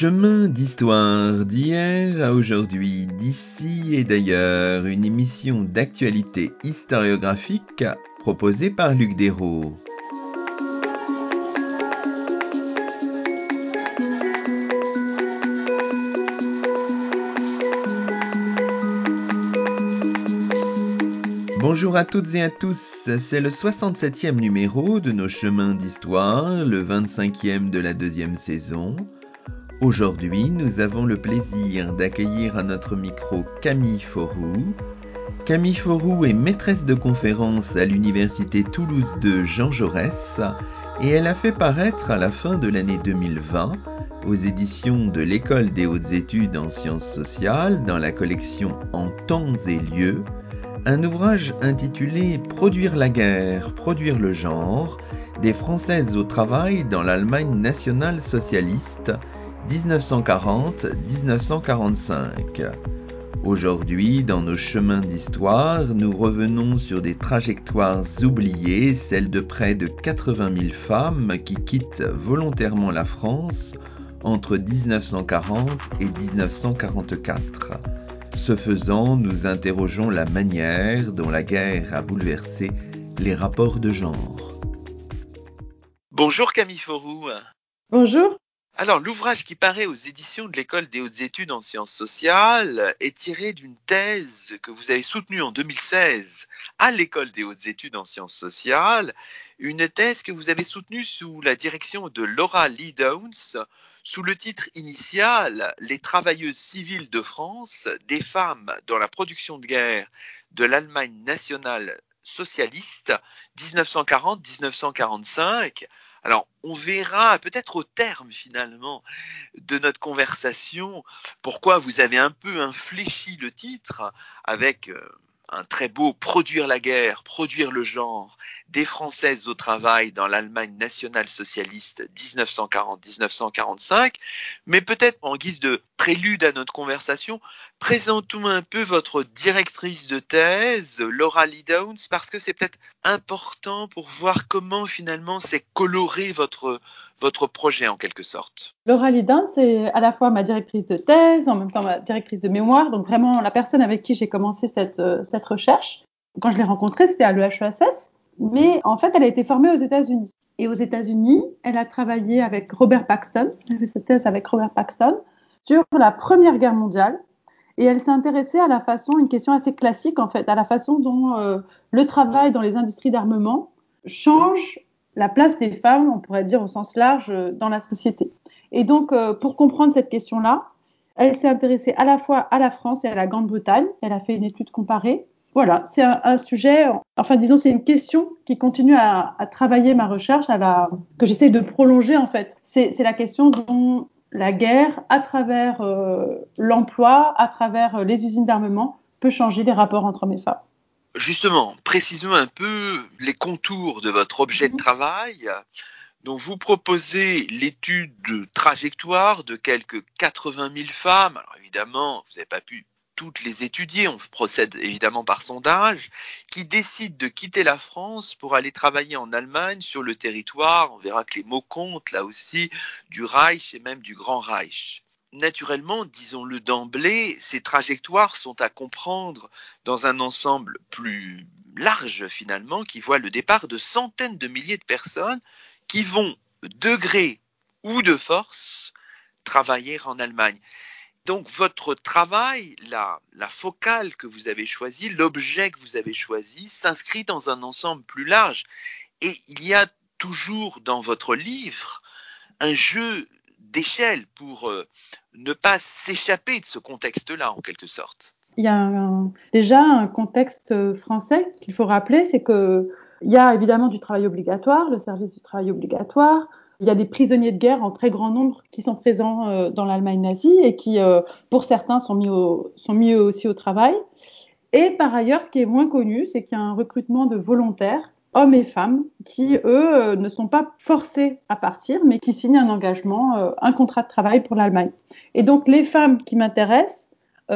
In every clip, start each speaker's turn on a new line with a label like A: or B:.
A: Chemin d'histoire d'hier à aujourd'hui, d'ici et d'ailleurs, une émission d'actualité historiographique proposée par Luc Dérault. Bonjour à toutes et à tous, c'est le 67e numéro de nos chemins d'histoire, le 25e de la deuxième saison. Aujourd'hui, nous avons le plaisir d'accueillir à notre micro Camille Forou. Camille Forou est maîtresse de conférence à l'Université Toulouse de Jean Jaurès et elle a fait paraître à la fin de l'année 2020 aux éditions de l'École des hautes études en sciences sociales dans la collection En temps et lieu un ouvrage intitulé Produire la guerre, produire le genre des Françaises au travail dans l'Allemagne nationale socialiste 1940-1945. Aujourd'hui, dans nos chemins d'histoire, nous revenons sur des trajectoires oubliées, celles de près de 80 000 femmes qui quittent volontairement la France entre 1940 et 1944. Ce faisant, nous interrogeons la manière dont la guerre a bouleversé les rapports de genre. Bonjour Camille Forou.
B: Bonjour.
A: Alors, l'ouvrage qui paraît aux éditions de l'École des hautes études en sciences sociales est tiré d'une thèse que vous avez soutenue en 2016 à l'École des hautes études en sciences sociales, une thèse que vous avez soutenue sous la direction de Laura Lee Downs, sous le titre initial Les travailleuses civiles de France, des femmes dans la production de guerre de l'Allemagne nationale socialiste 1940-1945 alors, on verra peut-être au terme finalement de notre conversation pourquoi vous avez un peu infléchi le titre avec euh, un très beau produire la guerre, produire le genre, des Françaises au travail dans l'Allemagne nationale socialiste 1940-1945. Mais peut-être en guise de prélude à notre conversation, présentons un peu votre directrice de thèse, Laura Lee Downs, parce que c'est peut-être important pour voir comment finalement c'est coloré votre, votre projet en quelque sorte.
B: Laura Lee Downs est à la fois ma directrice de thèse, en même temps ma directrice de mémoire, donc vraiment la personne avec qui j'ai commencé cette, euh, cette recherche. Quand je l'ai rencontrée, c'était à l'EHESS. Mais en fait, elle a été formée aux États-Unis. Et aux États-Unis, elle a travaillé avec Robert Paxton, elle fait cette thèse avec Robert Paxton, sur la Première Guerre mondiale. Et elle s'est intéressée à la façon, une question assez classique en fait, à la façon dont euh, le travail dans les industries d'armement change la place des femmes, on pourrait dire au sens large, dans la société. Et donc, euh, pour comprendre cette question-là, elle s'est intéressée à la fois à la France et à la Grande-Bretagne. Elle a fait une étude comparée voilà, c'est un, sujet, enfin disons, c'est une question qui continue à, travailler ma recherche, à la, que j'essaie de prolonger en fait. C'est la question dont la guerre, à travers euh, l'emploi, à travers euh, les usines d'armement, peut changer les rapports entre hommes et femmes.
A: Justement, précisons un peu les contours de votre objet de mhm. travail. Donc, vous proposez l'étude de trajectoire de quelques 80 000 femmes. Alors, évidemment, vous n'avez pas pu toutes les étudier, on procède évidemment par sondage, qui décident de quitter la France pour aller travailler en Allemagne sur le territoire, on verra que les mots comptent là aussi, du Reich et même du Grand Reich. Naturellement, disons-le d'emblée, ces trajectoires sont à comprendre dans un ensemble plus large finalement, qui voit le départ de centaines de milliers de personnes qui vont, de gré ou de force, travailler en Allemagne. Donc votre travail, la, focale que vous avez choisie, l'objet que vous avez choisi, s'inscrit dans un ensemble plus large. Et il y a toujours dans votre livre un jeu d'échelle pour euh, ne pas s'échapper de ce contexte-là, en quelque sorte.
B: Il y a déjà un contexte français qu'il faut rappeler, c'est qu'il y a évidemment du travail obligatoire, le service du travail obligatoire, il y a des prisonniers de guerre en très grand nombre qui sont présents euh, dans l'Allemagne nazie et qui, euh, pour certains, sont mis, sont mis aussi au travail. Et par ailleurs, ce qui est moins connu, c'est qu'il y a un recrutement de volontaires, hommes et femmes, qui, eux, euh, ne sont pas forcés à partir, mais qui signent un engagement, un contrat de travail pour l'Allemagne. Et donc, les femmes qui m'intéressent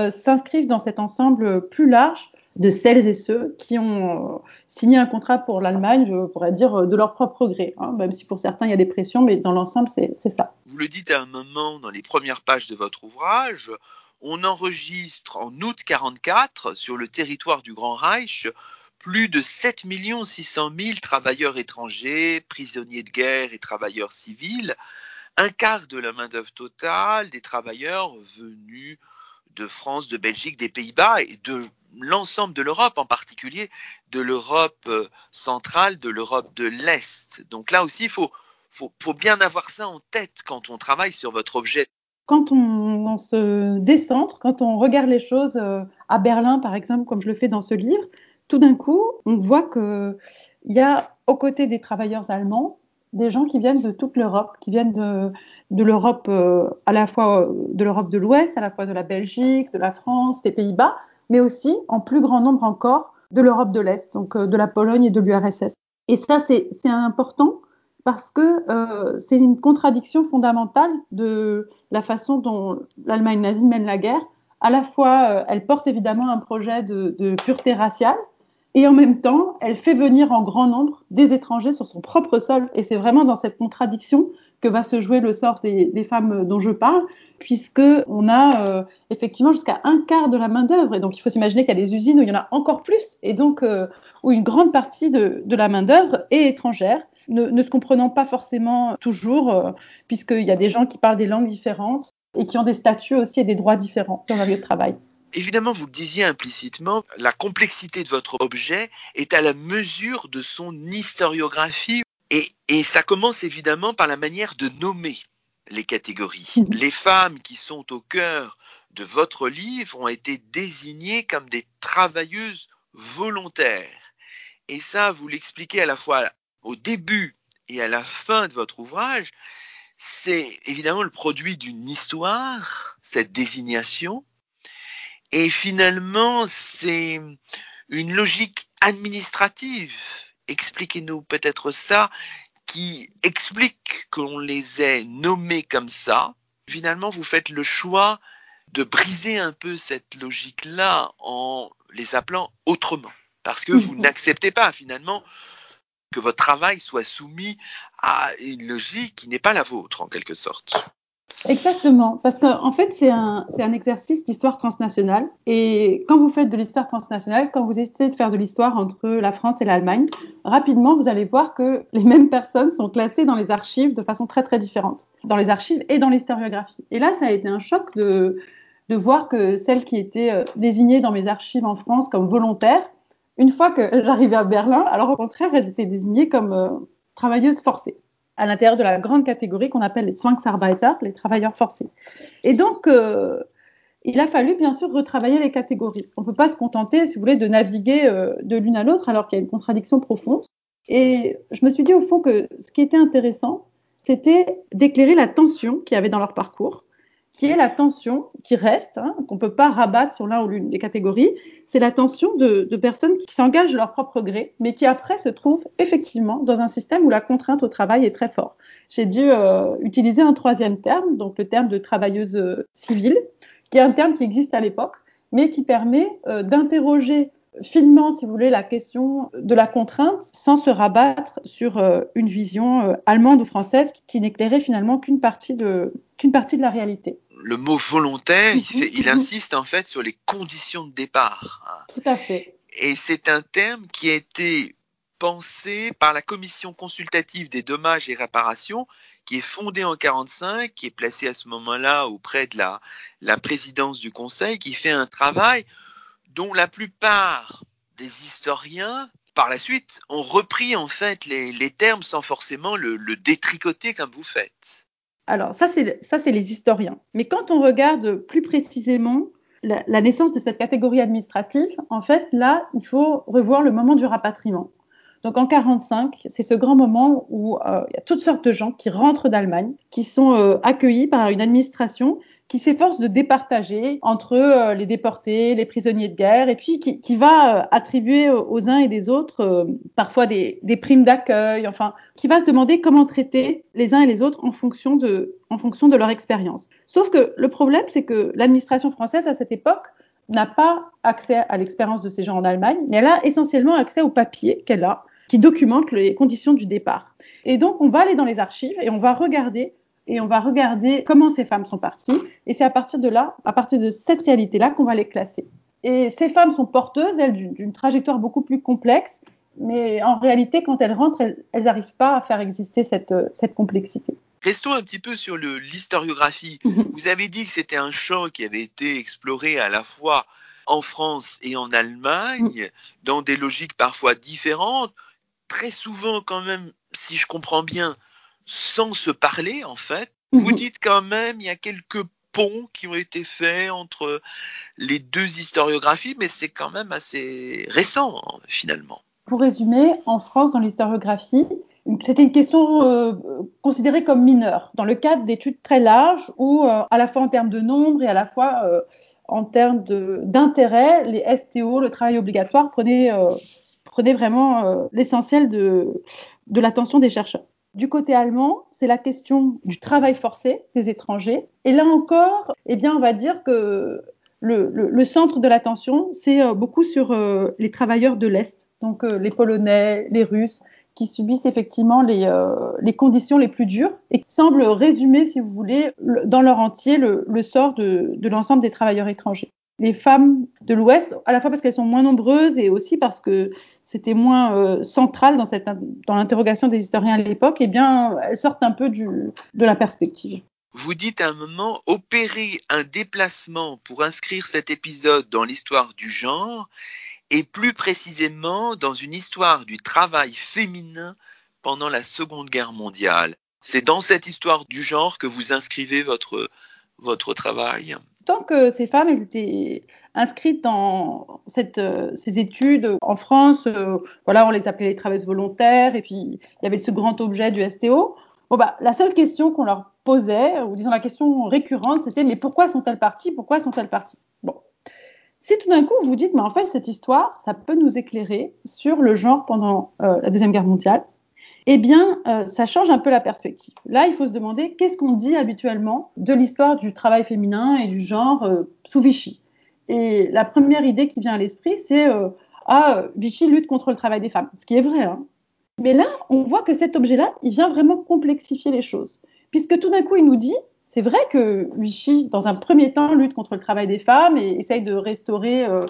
B: s'inscrivent dans cet ensemble plus large de celles et ceux qui ont euh, signé un contrat pour l'Allemagne, je pourrais dire, de leur propre gré, hein, même si pour certains il y a des pressions, mais dans l'ensemble, c'est ça.
A: Vous le dites à un moment dans les premières pages de votre ouvrage, on enregistre en août 44 sur le territoire du Grand Reich plus de 7 600 000 travailleurs étrangers, prisonniers de guerre et travailleurs civils, un quart de la main-d'œuvre totale des travailleurs venus de France, de Belgique, des Pays-Bas et de l'ensemble de l'Europe, en particulier de l'Europe euh, centrale, de l'Europe de l'Est. Donc là aussi, il faut, bien avoir ça en tête quand on travaille sur votre objet.
B: Quand on, se décentre, quand on regarde les choses euh, à Berlin, par exemple, comme je le fais dans ce livre, tout d'un coup, on voit qu'il y a aux côtés des travailleurs allemands des gens qui viennent de toute l'Europe, qui viennent de, de l'Europe euh, à la fois de l'Europe de l'Ouest, à la fois de la Belgique, de la France, des Pays-Bas, mais aussi en plus grand nombre encore de l'Europe de l'Est, donc euh, de la Pologne et de l'URSS. Et ça, c'est important parce que euh, c'est une contradiction fondamentale de la façon dont l'Allemagne nazie mène la guerre. À la fois, elle porte évidemment un projet de pureté raciale, et en même temps, elle fait venir en grand nombre des étrangers sur son propre sol. Et c'est vraiment dans cette contradiction que va se jouer le sort des, femmes dont je parle, puisque on a euh, effectivement jusqu'à un quart de la main d'œuvre. Et donc, il faut s'imaginer qu'il y a des usines où il y en a encore plus, et donc euh, où une grande partie de, la main d'œuvre est étrangère. Ne, se comprenant pas forcément toujours, euh, puisqu'il y a des gens qui parlent des langues différentes et qui ont des statuts aussi et des droits différents dans leur lieu de travail.
A: Évidemment, vous le disiez implicitement, la complexité de votre objet est à la mesure de son historiographie et, et ça commence évidemment par la manière de nommer les catégories. Les femmes qui sont au cœur de votre livre ont été désignées comme des travailleuses volontaires. Et ça, vous l'expliquez à la fois au début et à la fin de votre ouvrage, c'est évidemment le produit d'une histoire, cette désignation, et finalement, c'est une logique administrative. Expliquez-nous peut-être ça, qui explique qu'on les ait nommés comme ça. Finalement, vous faites le choix de briser un peu cette logique-là en les appelant autrement. Parce que vous n'acceptez pas finalement que votre travail soit soumis à une logique qui n'est pas la vôtre en quelque sorte.
B: Exactement, parce qu'en en fait, c'est un, un, exercice d'histoire transnationale. Et quand vous faites de l'histoire transnationale, quand vous essayez de faire de l'histoire entre la France et l'Allemagne, rapidement, vous allez voir que les mêmes personnes sont classées dans les archives de façon très, très différente, dans les archives et dans l'historiographie. Et là, ça a été un choc de, de voir que celles qui étaient euh, désignées dans mes archives en France comme volontaires, une fois que j'arrivais à Berlin, alors au contraire, elles étaient désignées comme euh, travailleuses forcées à l'intérieur de la grande catégorie qu'on appelle les Zwangsarbeiter, les travailleurs forcés. Et donc, euh, il a fallu bien sûr retravailler les catégories. On ne peut pas se contenter, si vous voulez, de naviguer euh, de l'une à l'autre alors qu'il y a une contradiction profonde. Et je me suis dit au fond que ce qui était intéressant, c'était d'éclairer la tension qu'il y avait dans leur parcours qui est la tension qui reste, hein, qu'on ne peut pas rabattre sur l'un ou l'une des catégories, c'est la tension de, personnes qui s'engagent de leur propre gré, mais qui après se trouvent effectivement dans un système où la contrainte au travail est très forte. J'ai dû euh, utiliser un troisième terme, donc le terme de travailleuse euh, civile, qui est un terme qui existe à l'époque, mais qui permet euh, d'interroger finement, si vous voulez, la question de la contrainte sans se rabattre sur une vision allemande ou française qui n'éclairait finalement qu'une partie de, qu'une partie de la réalité
A: le mot volontaire, il, insiste en fait sur les conditions de départ.
B: Tout à fait.
A: Et c'est un terme qui a été pensé par la commission consultative des dommages et réparations, qui est fondée en 1945, qui est placée à ce moment-là auprès de la, la présidence du Conseil, qui fait un travail dont la plupart des historiens par la suite ont repris en fait les, termes sans forcément le détricoter comme vous faites.
B: Alors, ça, c'est les historiens. Mais quand on regarde plus précisément la, naissance de cette catégorie administrative, en fait, là, il faut revoir le moment du rapatriement. Donc, en 1945, c'est ce grand moment où euh, il y a toutes sortes de gens qui rentrent d'Allemagne, qui sont euh, accueillis par une administration qui s'efforce de départager entre euh, les déportés, les prisonniers de guerre, et puis qui, va euh, attribuer aux uns et des autres euh, parfois des, primes d'accueil, enfin, qui va se demander comment traiter les uns et les autres en fonction de, en fonction de leur expérience. Sauf que le problème, c'est que l'administration française, à cette époque, n'a pas accès à l'expérience de ces gens en Allemagne, mais elle a essentiellement accès au papier qu'elle a, qui documente les conditions du départ. Et donc, on va aller dans les archives et on va regarder et on va regarder comment ces femmes sont parties. Et c'est à partir de là, à partir de cette réalité-là, qu'on va les classer. Et ces femmes sont porteuses, elles, d'une trajectoire beaucoup plus complexe, mais en réalité, quand elles rentrent, elles n'arrivent pas à faire exister cette, cette complexité.
A: Restons un petit peu sur l'historiographie. Mhm. Vous avez dit que c'était un champ qui avait été exploré à la fois en France et en Allemagne, mhm. dans des logiques parfois différentes, très souvent quand même, si je comprends bien, sans se parler en fait. Vous mhm. dites quand même, il y a quelques ponts qui ont été faits entre les deux historiographies, mais c'est quand même assez récent finalement.
B: Pour résumer, en France, dans l'historiographie, c'était une question euh, considérée comme mineure, dans le cadre d'études très larges où, euh, à la fois en termes de nombre et à la fois euh, en termes d'intérêt, les STO, le travail obligatoire, prenaient, prenaient vraiment l'essentiel de, de l'attention des chercheurs. Du côté allemand, c'est la question du travail forcé des étrangers. Et là encore, eh bien, on va dire que le, centre de l'attention, c'est beaucoup sur les travailleurs de l'Est, donc les Polonais, les Russes, qui subissent effectivement les, euh, conditions les plus dures et qui semblent résumer, si vous voulez, dans leur entier le, sort de l'ensemble des travailleurs étrangers. Les femmes de l'Ouest, à la fois parce qu'elles sont moins nombreuses et aussi parce que c'était moins euh, central dans, dans l'interrogation des historiens à l'époque, eh bien, elles sortent un peu du, de la perspective.
A: Vous dites à un moment opérer un déplacement pour inscrire cet épisode dans l'histoire du genre et plus précisément dans une histoire du travail féminin pendant la Seconde Guerre mondiale. C'est dans cette histoire du genre que vous inscrivez votre, votre travail.
B: Tant que ces femmes étaient inscrites dans euh, ces études en France, euh, voilà, on les appelait les travailleuses volontaires, et puis il y avait ce grand objet du STO. Bon, bah, la seule question qu'on leur posait, ou disons la question récurrente, c'était mais pourquoi sont-elles parties? Pourquoi sont-elles parties? Bon, si tout d'un coup vous dites, mais en fait, cette histoire, ça peut nous éclairer sur le genre pendant euh, la Deuxième Guerre mondiale, eh bien, euh, ça change un peu la perspective. Là, il faut se demander qu'est-ce qu'on dit habituellement de l'histoire du travail féminin et du genre euh, sous Vichy. Et la première idée qui vient à l'esprit, c'est ah, Vichy lutte contre le travail des femmes, ce qui est vrai. Hein. Mais là, on voit que cet objet-là, il vient vraiment complexifier les choses, puisque tout d'un coup, il nous dit c'est vrai que Vichy, dans un premier temps, lutte contre le travail des femmes et essaye de restaurer euh,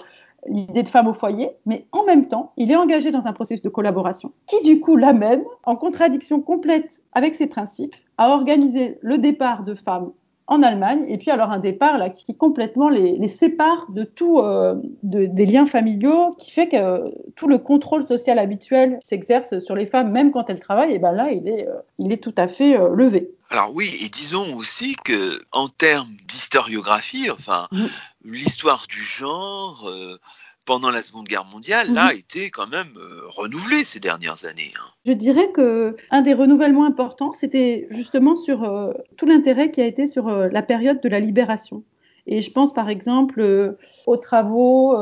B: l'idée de femme au foyer, mais en même temps, il est engagé dans un processus de collaboration qui, du coup, l'amène, en contradiction complète avec ses principes, à organiser le départ de femmes en Allemagne, et puis alors un départ là, qui complètement les, sépare de tout, euh, des liens familiaux, qui fait que euh, tout le contrôle social habituel s'exerce sur les femmes, même quand elles travaillent, et ben là, il est, il est tout à fait levé.
A: Alors oui, et disons aussi que en termes d'historiographie, enfin, mmh. L'histoire du genre euh, pendant la Seconde Guerre mondiale, mmh. là, a été quand même euh, renouvelée ces dernières années. Hein.
B: Je dirais que un des renouvellements importants, c'était justement sur euh, tout l'intérêt qui a été sur la période de la libération. Et je pense par exemple aux travaux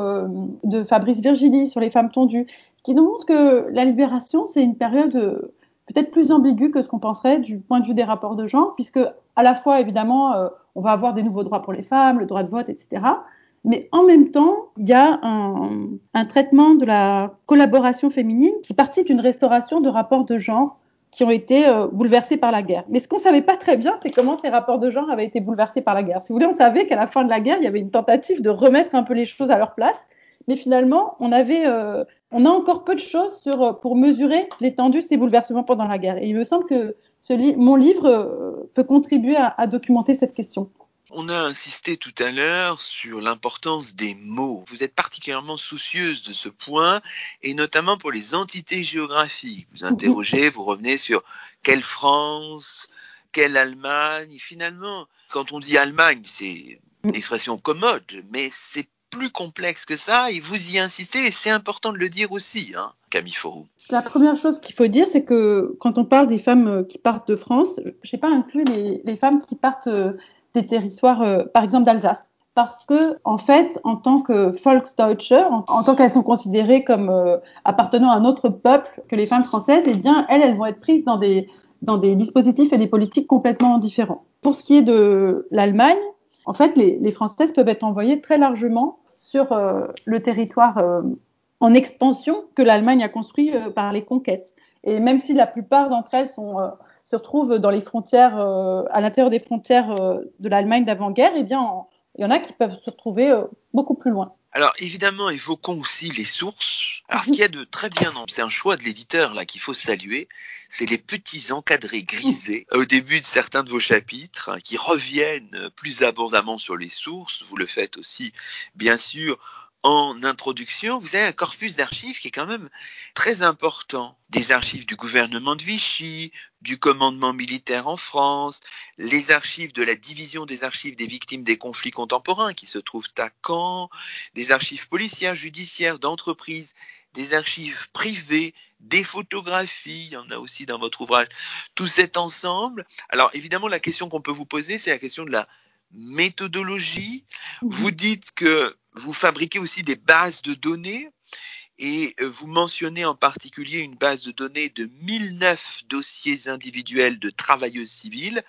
B: de Fabrice Virgili sur les femmes tondues, qui nous montrent que la libération, c'est une période peut-être plus ambigu que ce qu'on penserait du point de vue des rapports de genre, puisque à la fois, évidemment, euh, on va avoir des nouveaux droits pour les femmes, le droit de vote, etc. Mais en même temps, il y a un, traitement de la collaboration féminine qui participe d'une restauration de rapports de genre qui ont été euh, bouleversés par la guerre. Mais ce qu'on ne savait pas très bien, c'est comment ces rapports de genre avaient été bouleversés par la guerre. Si vous voulez, on savait qu'à la fin de la guerre, il y avait une tentative de remettre un peu les choses à leur place. Mais finalement, on avait euh, on a encore peu de choses euh, pour mesurer l'étendue de ces bouleversements pendant la guerre. Et il me semble que mon livre euh, peut contribuer à, documenter cette question.
A: On a insisté tout à l'heure sur l'importance des mots. Vous êtes particulièrement soucieuse de ce point, et notamment pour les entités géographiques. Vous interrogez, vous revenez sur quelle France, quelle Allemagne. finalement, quand on dit Allemagne, c'est une expression commode, mais c'est plus complexe que ça et vous y insistez et c'est important de le dire aussi, hein, Camille Forou.
B: La première chose qu'il faut dire, c'est que quand on parle des femmes euh, qui partent de France, je n'ai pas inclus les, femmes qui partent euh, des territoires, euh, par exemple d'Alsace. Parce que, en fait, en tant que Volksdeutsche, en, tant qu'elles sont considérées comme appartenant à un autre peuple que les femmes françaises, eh bien, elles, elles vont être prises dans des, dispositifs et des politiques complètement différents. Pour ce qui est de l'Allemagne, en fait, les, Françaises peuvent être envoyées très largement sur le territoire en expansion que l'Allemagne a construit par les conquêtes. Et même si la plupart d'entre elles se retrouvent dans les frontières, à l'intérieur des frontières de l'Allemagne d'avant-guerre, eh bien, il y en a qui peuvent se retrouver beaucoup plus loin.
A: Alors évidemment, évoquons aussi les sources. Alors ce qu'il y a de très bien, c'est un choix de l'éditeur là qu'il faut saluer, c'est les petits encadrés grisés au début de certains de vos chapitres hein, qui reviennent plus abondamment sur les sources. Vous le faites aussi, bien sûr, en introduction, vous avez un corpus d'archives qui est quand même très important. Des archives du gouvernement de Vichy, du commandement militaire en France, les archives de la division des archives des victimes des conflits contemporains qui se trouvent à Caen, des archives policières, judiciaires, d'entreprises, des archives privées, des photographies, il y en a aussi dans votre ouvrage. Tout cet ensemble. Alors évidemment, la question qu'on peut vous poser, c'est la question de la méthodologie. Vous dites que vous fabriquez aussi des bases de données et euh, vous mentionnez en particulier une base de données de 1009 dossiers individuels de travailleuses civiles.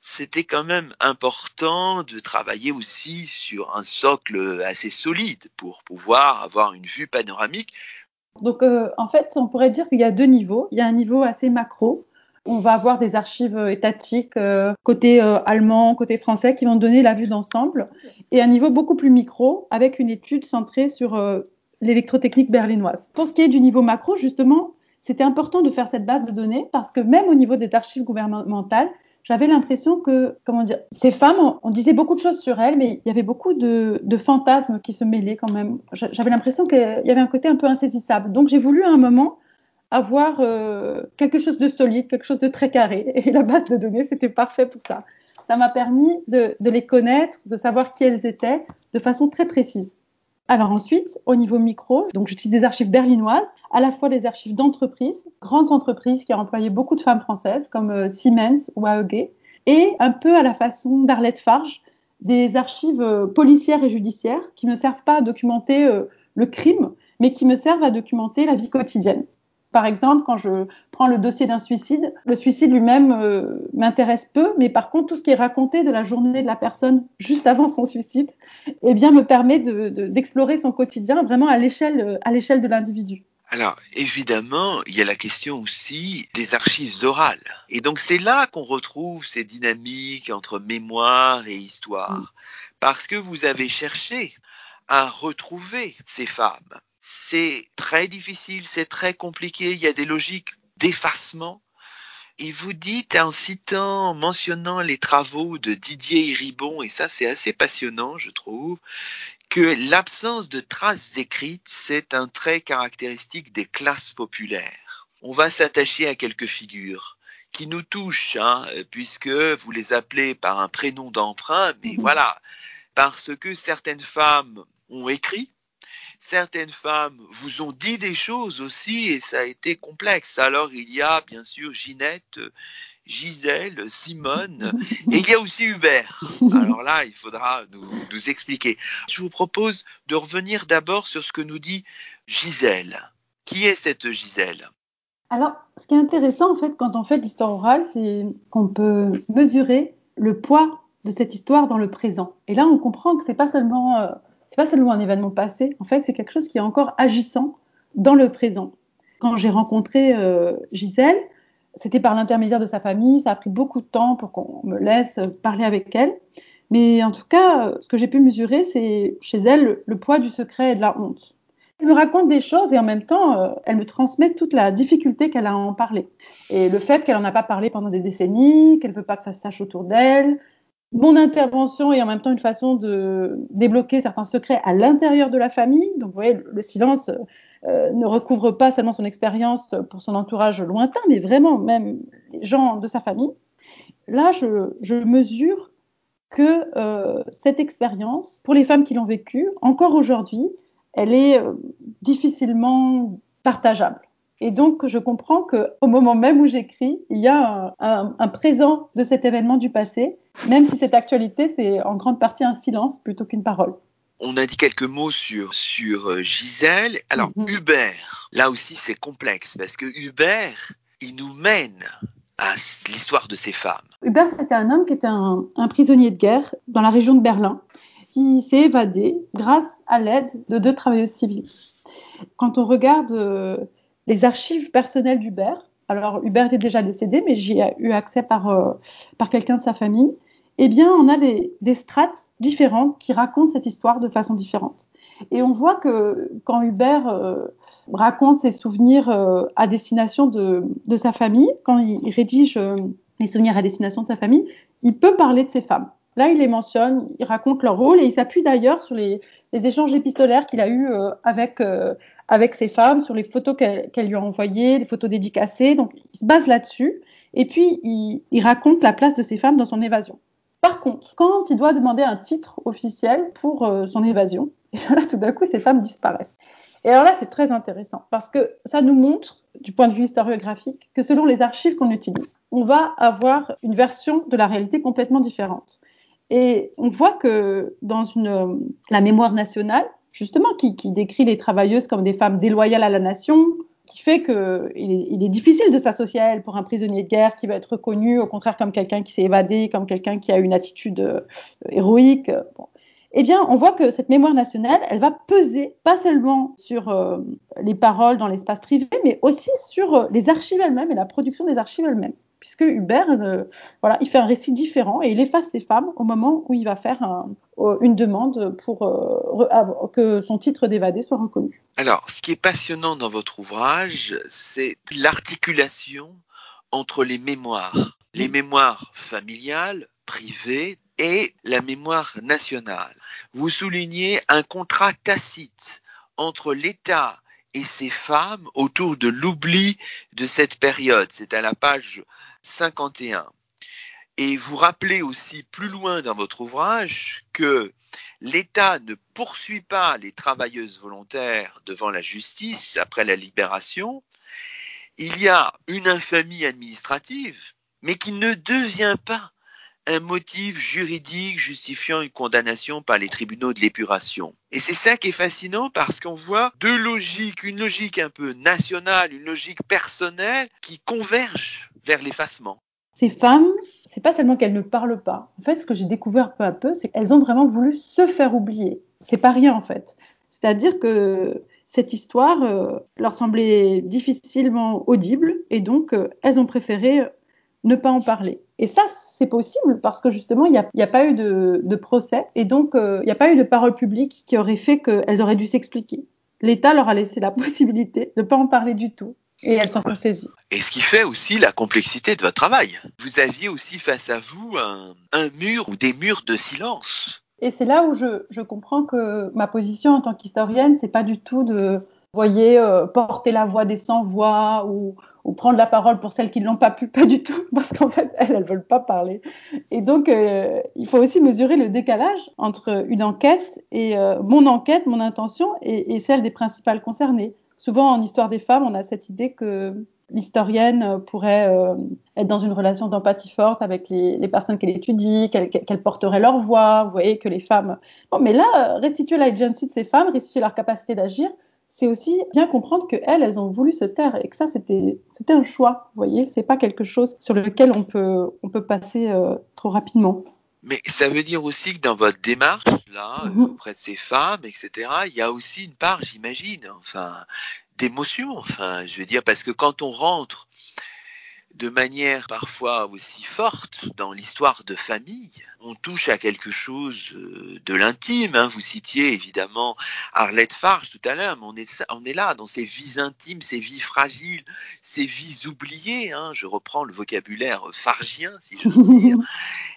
A: C'était quand même important de travailler aussi sur un socle assez solide pour pouvoir avoir une vue panoramique.
B: Donc euh, en fait, on pourrait dire qu'il y a deux niveaux. Il y a un niveau assez macro. On va avoir des archives étatiques euh, côté allemand, côté français qui vont donner la vue d'ensemble et un niveau beaucoup plus micro avec une étude centrée sur euh, l'électrotechnique berlinoise. Pour ce qui est du niveau macro, justement, c'était important de faire cette base de données parce que même au niveau des archives gouvernementales, j'avais l'impression que, comment dire, ces femmes, on, disait beaucoup de choses sur elles, mais il y avait beaucoup de, fantasmes qui se mêlaient quand même. J'avais l'impression qu'il y avait un côté un peu insaisissable. Donc j'ai voulu à un moment avoir euh, quelque chose de solide, quelque chose de très carré. Et la base de données, c'était parfait pour ça ça m'a permis de, les connaître, de savoir qui elles étaient de façon très précise. Alors ensuite, au niveau micro, donc j'utilise des archives berlinoises, à la fois des archives d'entreprises, grandes entreprises qui ont employé beaucoup de femmes françaises comme euh, Siemens ou AEG, et un peu à la façon d'Arlette Farge, des archives euh, policières et judiciaires qui ne servent pas à documenter euh, le crime, mais qui me servent à documenter la vie quotidienne. Par exemple, quand je prends le dossier d'un suicide, le suicide lui-même euh, m'intéresse peu, mais par contre, tout ce qui est raconté de la journée de la personne juste avant son suicide, eh bien, me permet d'explorer son quotidien vraiment à l'échelle à l'échelle de l'individu.
A: Alors, évidemment, il y a la question aussi des archives orales. Et donc, c'est là qu'on retrouve ces dynamiques entre mémoire et histoire. Mm. Parce que vous avez cherché à retrouver ces femmes c'est très difficile, c'est très compliqué, il y a des logiques d'effacement. Et vous dites en citant, en mentionnant les travaux de Didier Ribon, et ça c'est assez passionnant, je trouve, que l'absence de traces écrites, c'est un trait caractéristique des classes populaires. On va s'attacher à quelques figures qui nous touchent, hein, puisque vous les appelez par un prénom d'emprunt, mais mhm. voilà, parce que certaines femmes ont écrit, certaines femmes vous ont dit des choses aussi et ça a été complexe. Alors il y a bien sûr Ginette, Gisèle, Simone et il y a aussi Hubert. Alors là, il faudra nous, expliquer. Je vous propose de revenir d'abord sur ce que nous dit Gisèle. Qui est cette Gisèle?
B: Alors, ce qui est intéressant en fait quand on fait l'histoire orale, c'est qu'on peut mesurer le poids de cette histoire dans le présent. Et là, on comprend que c'est pas seulement euh, c'est pas seulement un événement passé, en fait, c'est quelque chose qui est encore agissant dans le présent. Quand j'ai rencontré euh, Gisèle, c'était par l'intermédiaire de sa famille, ça a pris beaucoup de temps pour qu'on me laisse parler avec elle. Mais en tout cas, ce que j'ai pu mesurer, c'est chez elle le, poids du secret et de la honte. Elle me raconte des choses et en même temps, euh, elle me transmet toute la difficulté qu'elle a à en parler. Et le fait qu'elle n'en a pas parlé pendant des décennies, qu'elle ne veut pas que ça se sache autour d'elle, mon intervention est en même temps une façon de débloquer certains secrets à l'intérieur de la famille. Donc, vous voyez, le silence euh, ne recouvre pas seulement son expérience pour son entourage lointain, mais vraiment même les gens de sa famille. Là, je, mesure que euh, cette expérience, pour les femmes qui l'ont vécue, encore aujourd'hui, elle est euh, difficilement partageable. Et donc, je comprends qu'au moment même où j'écris, il y a un, présent de cet événement du passé, même si cette actualité, c'est en grande partie un silence plutôt qu'une parole.
A: On a dit quelques mots sur, sur euh, Gisèle. Alors, mhm. Hubert, là aussi, c'est complexe parce que Hubert, il nous mène à l'histoire de ces femmes.
B: Hubert, c'était un homme qui était un prisonnier de guerre dans la région de Berlin qui s'est évadée grâce à l'aide de deux travailleuses civiles. Quand on regarde euh, les archives personnelles d'Hubert, alors Hubert est déjà décédé, mais j'y ai eu accès par, euh, par quelqu'un de sa famille, eh bien, on a des, strates différentes qui racontent cette histoire de façon différente. Et on voit que quand Hubert euh, raconte ses souvenirs euh, à destination de, de, sa famille, quand il, rédige les souvenirs à destination de sa famille, il peut parler de ses femmes. Là, il les mentionne, il raconte leur rôle et il s'appuie d'ailleurs sur les, les, échanges épistolaires qu'il a eus avec, avec ses femmes, sur les photos qu'elle qu lui a envoyées, les photos dédicacées. Donc, il se base là-dessus. Et puis, il, raconte la place de ses femmes dans son évasion. Par contre, quand il doit demander un titre officiel pour euh, son évasion, et là, tout d'un coup, ces femmes disparaissent. Et alors là, c'est très intéressant parce que ça nous montre, du point de vue historiographique, que selon les archives qu'on utilise, on va avoir une version de la réalité complètement différente. Et on voit que dans une, la mémoire nationale, justement, qui, décrit les travailleuses comme des femmes déloyales à la nation, qui fait qu'il est, il est difficile de s'associer à elle pour un prisonnier de guerre qui va être reconnu, au contraire, comme quelqu'un qui s'est évadé, comme quelqu'un qui a une attitude euh, héroïque. Eh bien, on voit que cette mémoire nationale, elle va peser pas seulement sur euh, les paroles dans l'espace privé, mais aussi sur euh, les archives elles-mêmes et la production des archives elles-mêmes. Puisque Hubert, euh, voilà, il fait un récit différent et il efface ses femmes au moment où il va faire un, une demande pour euh, que son titre d'évadé soit reconnu.
A: Alors, ce qui est passionnant dans votre ouvrage, c'est l'articulation entre les mémoires, les mémoires familiales, privées, et la mémoire nationale. Vous soulignez un contrat tacite entre l'État et ses femmes autour de l'oubli de cette période. C'est à la page 51. Et vous rappelez aussi plus loin dans votre ouvrage que l'État ne poursuit pas les travailleuses volontaires devant la justice après la libération. Il y a une infamie administrative, mais qui ne devient pas un motif juridique justifiant une condamnation par les tribunaux de l'épuration. Et c'est ça qui est fascinant parce qu'on voit deux logiques, une logique un peu nationale, une logique personnelle qui convergent vers l'effacement.
B: Ces femmes, c'est pas seulement qu'elles ne parlent pas. En fait, ce que j'ai découvert peu à peu, c'est qu'elles ont vraiment voulu se faire oublier. C'est pas rien en fait. C'est-à-dire que cette histoire euh, leur semblait difficilement audible et donc euh, elles ont préféré ne pas en parler. Et ça, c'est possible parce que justement, il n'y a, pas eu de, procès et donc euh, il n'y a pas eu de parole publique qui aurait fait qu'elles auraient dû s'expliquer. L'État leur a laissé la possibilité de ne pas en parler du tout. Et elles s'en sont saisies.
A: Et ce qui fait aussi la complexité de votre travail. Vous aviez aussi face à vous un, un mur ou des murs de silence.
B: Et c'est là où je, je, comprends que ma position en tant qu'historienne, c'est pas du tout de, voyez, euh, porter la voix des sans-voix ou, ou prendre la parole pour celles qui ne l'ont pas pu, pas du tout, parce qu'en fait, elles, elles veulent pas parler. Et donc, euh, il faut aussi mesurer le décalage entre une enquête et euh, mon enquête, mon intention, et, et, celle des principales concernées. Souvent, en histoire des femmes, on a cette idée que l'historienne pourrait euh, être dans une relation d'empathie forte avec les, personnes qu'elle étudie, qu'elle qu porterait leur voix, vous voyez, que les femmes... Bon, mais là, restituer l'agency de ces femmes, restituer leur capacité d'agir, c'est aussi bien comprendre que elles, elles ont voulu se taire et que ça, c'était, un choix. Vous voyez, c'est pas quelque chose sur lequel on peut, passer euh, trop rapidement.
A: Mais ça veut dire aussi que dans votre démarche, là, mm -hmm. auprès de ces femmes, etc., il y a aussi une part, j'imagine, enfin, d'émotion. Enfin, je veux dire, parce que quand on rentre de manière parfois aussi forte dans l'histoire de famille. On touche à quelque chose de l'intime. Hein. Vous citiez évidemment Arlette Farge tout à l'heure, mais on est, on est là dans ces vies intimes, ces vies fragiles, ces vies oubliées. Hein. Je reprends le vocabulaire fargien, si je veux dire.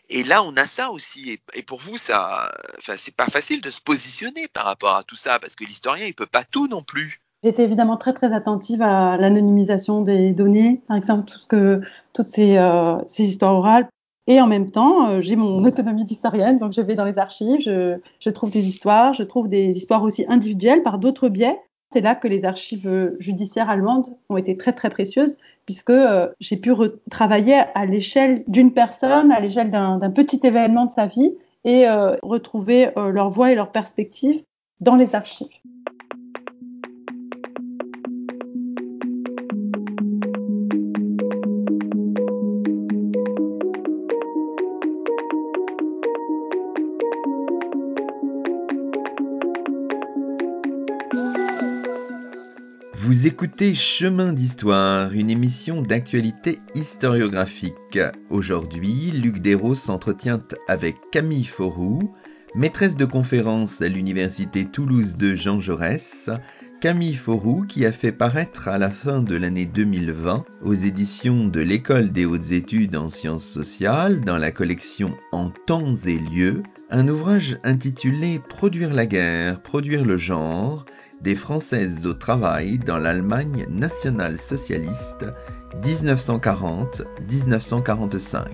A: Et là, on a ça aussi. Et, et pour vous, ça, enfin, c'est pas facile de se positionner par rapport à tout ça, parce que l'historien, il peut pas tout non plus.
B: J'étais évidemment très très attentive à l'anonymisation des données, par exemple tout ce que, toutes ces, euh, ces histoires orales. Et en même temps, euh, j'ai mon autonomie d'historienne, donc je vais dans les archives, je, je, trouve des histoires, je trouve des histoires aussi individuelles par d'autres biais. C'est là que les archives judiciaires allemandes ont été très très précieuses, puisque euh, j'ai pu travailler à l'échelle d'une personne, à l'échelle d'un petit événement de sa vie, et euh, retrouver euh, leur voix et leur perspective dans les archives.
C: Écoutez Chemin d'Histoire, une émission d'actualité historiographique. Aujourd'hui, Luc Dérault s'entretient avec Camille Fauroux, maîtresse de conférence à l'Université Toulouse de Jean Jaurès, Camille Fauroux qui a fait paraître à la fin de l'année 2020 aux éditions de l'École des hautes études en sciences sociales dans la collection En temps et lieu un ouvrage intitulé Produire la guerre, produire le genre des Françaises au travail dans l'Allemagne nationale socialiste 1940-1945.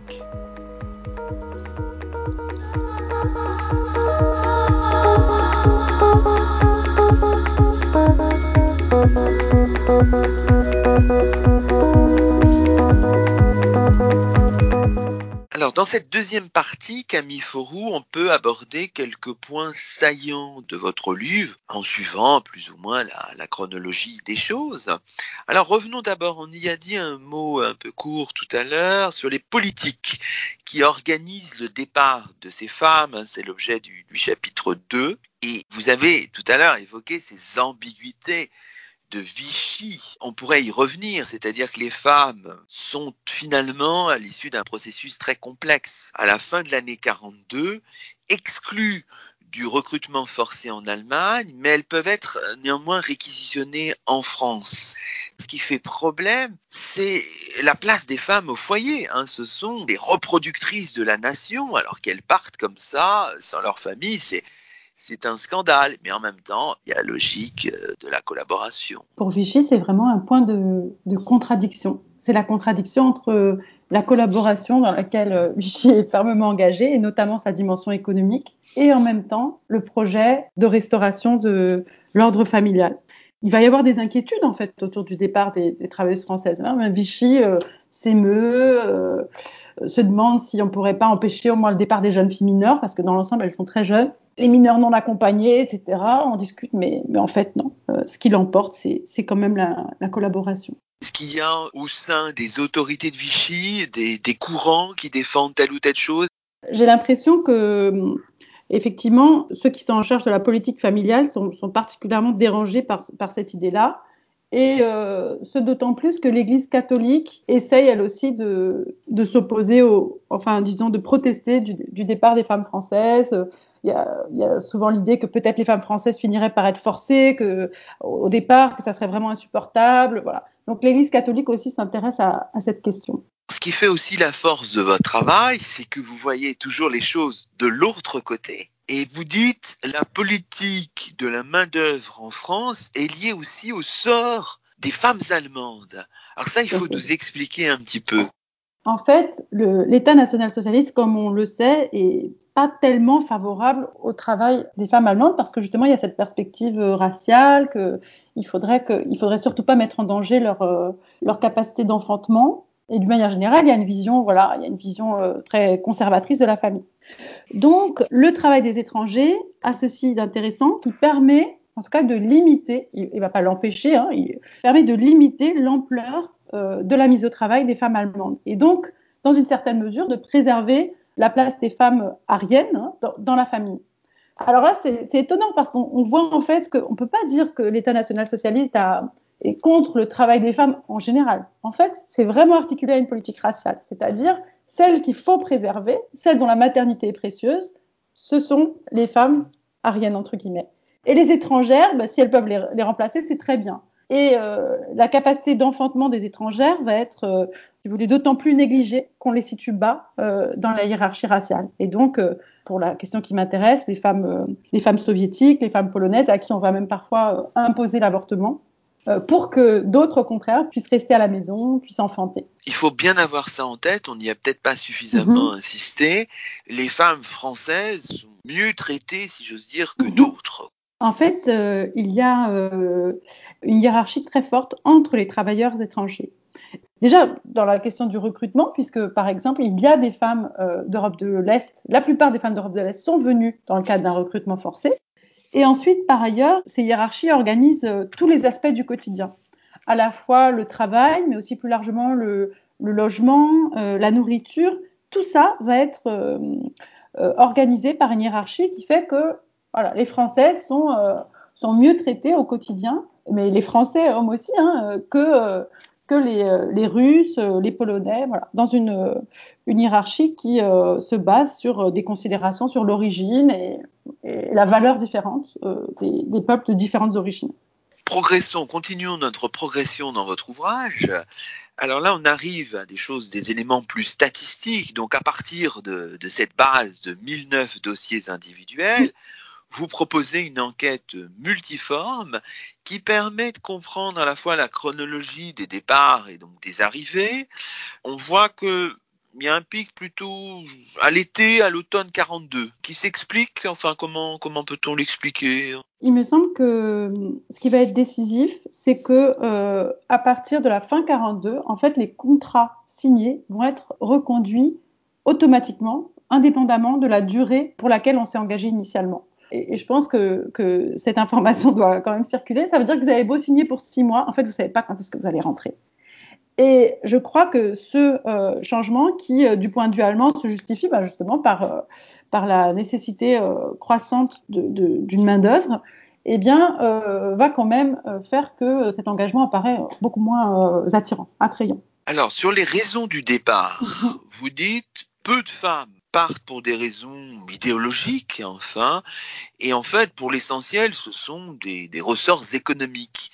A: Dans cette deuxième partie, Camille Fauroux, on peut aborder quelques points saillants de votre livre, en suivant plus ou moins la, chronologie des choses. Alors, revenons d'abord, on y a dit un mot un peu court tout à l'heure, sur les politiques qui organisent le départ de ces femmes, c'est l'objet du chapitre 2, et vous avez tout à l'heure évoqué ces ambiguïtés de Vichy, on pourrait y revenir, c'est-à-dire que les femmes sont finalement, à l'issue d'un processus très complexe, à la fin de l'année 42, exclues du recrutement forcé en Allemagne, mais elles peuvent être néanmoins réquisitionnées en France. Ce qui fait problème, c'est la place des femmes au foyer. Hein. Ce sont des reproductrices de la nation, alors qu'elles partent comme ça, sans leur famille. C'est c'est un scandale, mais en même temps, il y a la logique euh, de la collaboration.
B: Pour Vichy, c'est vraiment un point de, de contradiction. C'est la contradiction entre la collaboration dans laquelle euh, Vichy est fermement engagé, et notamment sa dimension économique, et en même temps le projet de restauration de l'ordre familial. Il va y avoir des inquiétudes en fait autour du départ des, travailleuses françaises. Hein. Vichy euh, s'émeut, euh, se demande si on pourrait pas empêcher au moins le départ des jeunes filles mineures, parce que dans l'ensemble elles sont très jeunes les mineurs non accompagnés, etc. On discute, mais, mais en fait, non. Euh, ce qui l'emporte, c'est quand même la, la collaboration.
A: Est-ce qu'il y a au sein des autorités de Vichy des, des courants qui défendent telle ou telle chose?
B: J'ai l'impression que, effectivement, ceux qui sont en charge de la politique familiale sont, sont particulièrement dérangés par, par cette idée-là. Et euh, ce d'autant plus que l'Église catholique essaye elle aussi de, de s'opposer au, enfin disons de protester du, départ des femmes françaises, il y a, il y a souvent l'idée que peut-être les femmes françaises finiraient par être forcées, que au départ que ça serait vraiment insupportable, voilà. Donc l'Église catholique aussi s'intéresse à cette question.
A: Ce qui fait aussi la force de votre travail, c'est que vous voyez toujours les choses de l'autre côté. Et vous dites, la politique de la main-d'œuvre en France est liée aussi au sort des femmes allemandes. Alors ça, il faut nous expliquer un petit peu.
B: En fait, l'État national-socialiste, comme on le sait, est pas tellement favorable au travail des femmes allemandes parce que justement il y a cette perspective euh, raciale que il faudrait que il faudrait surtout pas mettre en danger leur euh, leur capacité d'enfantement et d'une manière générale il y a une vision voilà il y a une vision euh, très conservatrice de la famille donc le travail des étrangers a ceci d'intéressant qui permet en tout cas de limiter il, il va pas l'empêcher hein, il permet de limiter l'ampleur euh, de la mise au travail des femmes allemandes et donc dans une certaine mesure de préserver la place des femmes ariennes hein, dans, dans, la famille. Alors là, c'est étonnant parce qu'on voit en fait qu'on ne peut pas dire que l'État national-socialiste est contre le travail des femmes en général. En fait, c'est vraiment articulé à une politique raciale, c'est-à-dire celle qu'il faut préserver, celle dont la maternité est précieuse, ce sont les femmes ariennes, entre guillemets. Et les étrangères, bah, si elles peuvent les, remplacer, c'est très bien. Et euh, la capacité d'enfantement des étrangères va être, euh, si d'autant plus négligée qu'on les situe bas euh, dans la hiérarchie raciale. Et donc, euh, pour la question qui m'intéresse, les femmes, les femmes soviétiques, les femmes polonaises, à qui on va même parfois imposer l'avortement, pour que d'autres, au contraire, puissent rester à la maison, puissent enfanter.
A: Il faut bien avoir ça en tête, on n'y a peut-être pas suffisamment mmh. insisté. Les femmes françaises sont mieux traitées, si j'ose dire, que mmh. d'autres.
B: En fait, il y a une hiérarchie très forte entre les travailleurs étrangers. Déjà, dans la question du recrutement, puisque par exemple, il y a des femmes euh, d'Europe de l'Est, la plupart des femmes d'Europe de l'Est sont venues dans le cadre d'un recrutement forcé. Et ensuite, par ailleurs, ces hiérarchies organisent euh, tous les aspects du quotidien, à la fois le travail, mais aussi plus largement le, logement, euh, la nourriture. Tout ça va être euh, organisé par une hiérarchie qui fait que voilà, les Françaises sont, sont mieux traitées au quotidien mais les Français, hommes aussi, hein, que, que les, les, Russes, les Polonais, voilà, dans une, une hiérarchie qui se base sur des considérations sur l'origine et, la valeur différente des, des peuples de différentes origines
A: progressons, continuons notre progression dans votre ouvrage. Alors là, on arrive à des choses, des éléments plus statistiques. Donc à partir de, cette base de 1009 dossiers individuels, vous proposez une enquête multiforme qui permet de comprendre à la fois la chronologie des départs et donc des arrivées. On voit que il y a un pic plutôt à l'été, à l'automne 42, qui s'explique. Enfin, comment comment peut-on l'expliquer?
B: Il me semble que ce qui va être décisif, c'est que euh, à partir de la fin 42, en fait, les contrats signés vont être reconduits automatiquement, indépendamment de la durée pour laquelle on s'est engagé initialement. Et, je pense que, que cette information doit quand même circuler. Ça veut dire que vous avez beau signer pour six mois, en fait, vous savez pas quand est-ce que vous allez rentrer. Et je crois que ce euh, changement, qui euh, du point de vue allemand se justifie bah, justement par, euh, par la nécessité croissante d'une main-d'œuvre, eh bien, va quand même faire que cet engagement apparaît beaucoup moins attirant, attrayant.
A: Alors, sur les raisons du départ, mhm. vous dites peu de femmes partent pour des raisons idéologiques, enfin, et en fait, pour l'essentiel, ce sont des, des ressorts économiques.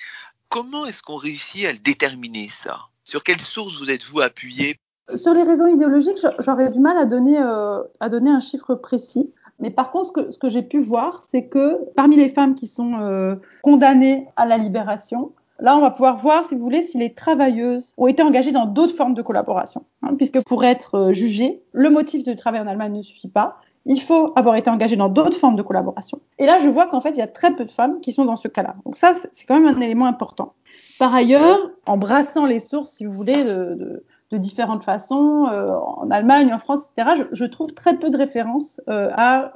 A: Comment est-ce qu'on réussit à le déterminer, ça? Sur quelle source vous êtes-vous appuyé?
B: Sur les raisons idéologiques, j'aurais du mal à donner, euh, à donner un chiffre précis. Mais par contre, ce que, ce que j'ai pu voir, c'est que parmi les femmes qui sont euh, condamnées à la libération, là, on va pouvoir voir, si vous voulez, si les travailleuses ont été engagées dans d'autres formes de collaboration. Hein, puisque pour être euh, jugée, le motif de travail en Allemagne ne suffit pas. Il faut avoir été engagé dans d'autres formes de collaboration. Et là, je vois qu'en fait, il y a très peu de femmes qui sont dans ce cas-là. Donc ça, c'est quand même un élément important. Par ailleurs, en brassant les sources, si vous voulez, de, différentes façons, euh, en Allemagne, en France, etc., je, trouve très peu de références euh, à.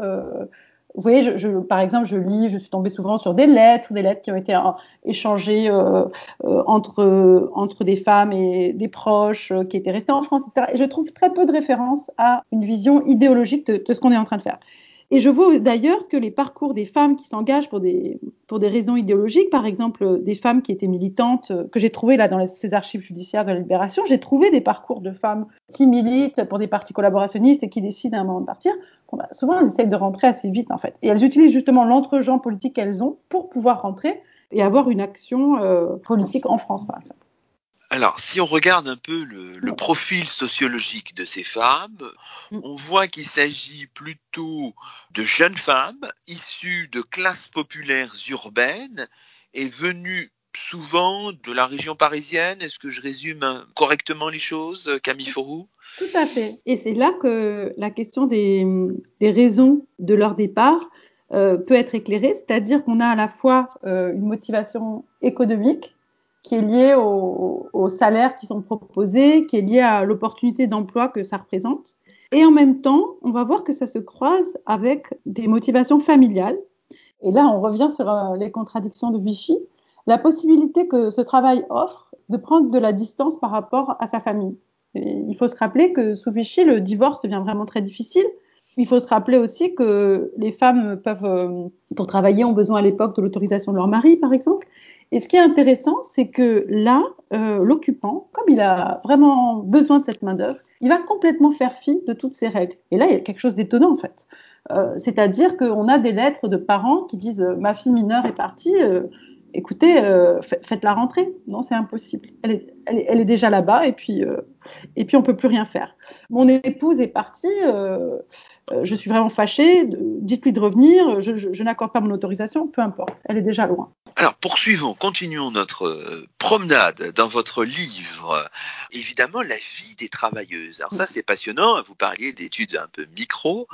B: Vous voyez, par exemple, je lis, je suis tombée souvent sur des lettres, des lettres qui ont été échangées entre, entre des femmes et des proches qui étaient restés en France, etc. Et je trouve très peu de références à une vision idéologique de ce qu'on est en train de faire. Et je vois d'ailleurs que les parcours des femmes qui s'engagent pour des, pour des raisons idéologiques, par exemple des femmes qui étaient militantes, euh, que j'ai trouvé là dans ces archives judiciaires de la Libération, j'ai trouvé des parcours de femmes qui militent pour des partis collaborationnistes et qui décident à un moment de partir. Souvent, elles essayent de rentrer assez vite en fait. Et elles utilisent justement l'entre-gens politique qu'elles ont pour pouvoir rentrer et avoir une action euh, politique en France, par exemple.
A: Alors, si on regarde un peu le, profil sociologique de ces femmes, mm. on voit qu'il s'agit plutôt de jeunes femmes issues de classes populaires urbaines et venues souvent de la région parisienne. Est-ce que je résume correctement les choses, Camille Forou
B: Tout à fait. Et c'est là que la question des, raisons de leur départ euh, peut être éclairée, c'est-à-dire qu'on a à la fois euh, une motivation économique qui est lié aux salaires qui sont proposés, qui est lié à l'opportunité d'emploi que ça représente. Et en même temps, on va voir que ça se croise avec des motivations familiales. Et là, on revient sur euh, les contradictions de Vichy. La possibilité que ce travail offre de prendre de la distance par rapport à sa famille. Il faut se rappeler que sous Vichy, le divorce devient vraiment très difficile. Il faut se rappeler aussi que les femmes peuvent, euh, pour travailler, ont besoin à l'époque de l'autorisation de leur mari, par exemple. Et ce qui est intéressant, c'est que là, euh, l'occupant, comme il a vraiment besoin de cette main-d'œuvre, il va complètement faire fi de toutes ces règles. Et là, il y a quelque chose d'étonnant en fait. Euh, c'est-à-dire qu'on a des lettres de parents qui disent Ma fille mineure est partie, écoutez, faites la rentrée. Non, c'est impossible. Elle est, elle est, déjà là-bas et puis, et puis on ne peut plus rien faire. Mon épouse est partie, je suis vraiment fâchée, dites-lui de revenir, je n'accorde pas mon autorisation, peu importe, elle est déjà loin.
A: Alors poursuivons, continuons notre euh, promenade dans votre livre. Évidemment, la vie des travailleuses. Alors ça, c'est passionnant. Vous parliez d'études un peu micro.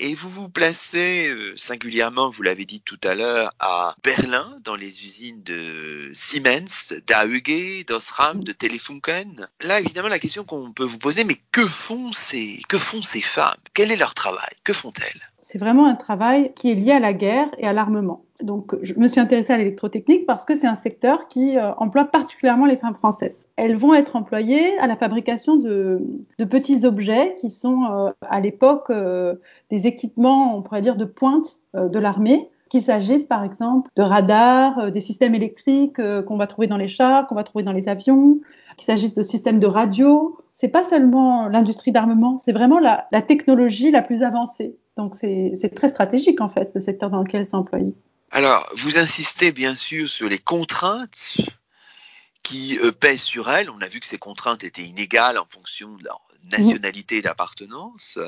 A: Et vous vous placez euh, singulièrement, vous l'avez dit tout à l'heure, à Berlin, dans les usines de Siemens, d'AEG, d'Osram, de Telefunken. Là, évidemment, la question qu'on peut vous poser, mais que font ces, que font ces femmes? Quel est leur travail? Que font-elles?
B: C'est vraiment un travail qui est lié à la guerre et à l'armement. Donc, je me suis intéressée à l'électrotechnique parce que c'est un secteur qui euh, emploie particulièrement les femmes françaises. Elles vont être employées à la fabrication de, petits objets qui sont euh, à l'époque euh, des équipements, on pourrait dire, de pointe de l'armée. qu'il s'agisse par exemple de radars, des systèmes électriques qu'on va trouver dans les chars, qu'on va trouver dans les avions, qu'il s'agisse de systèmes de radio. C'est pas seulement l'industrie d'armement, c'est vraiment la, technologie la plus avancée. Donc c'est très stratégique en fait le secteur dans lequel c'est employé.
A: Alors vous insistez bien sûr sur les contraintes qui euh, pèsent sur elles. On a vu que ces contraintes étaient inégales en fonction de leur nationalité d'appartenance.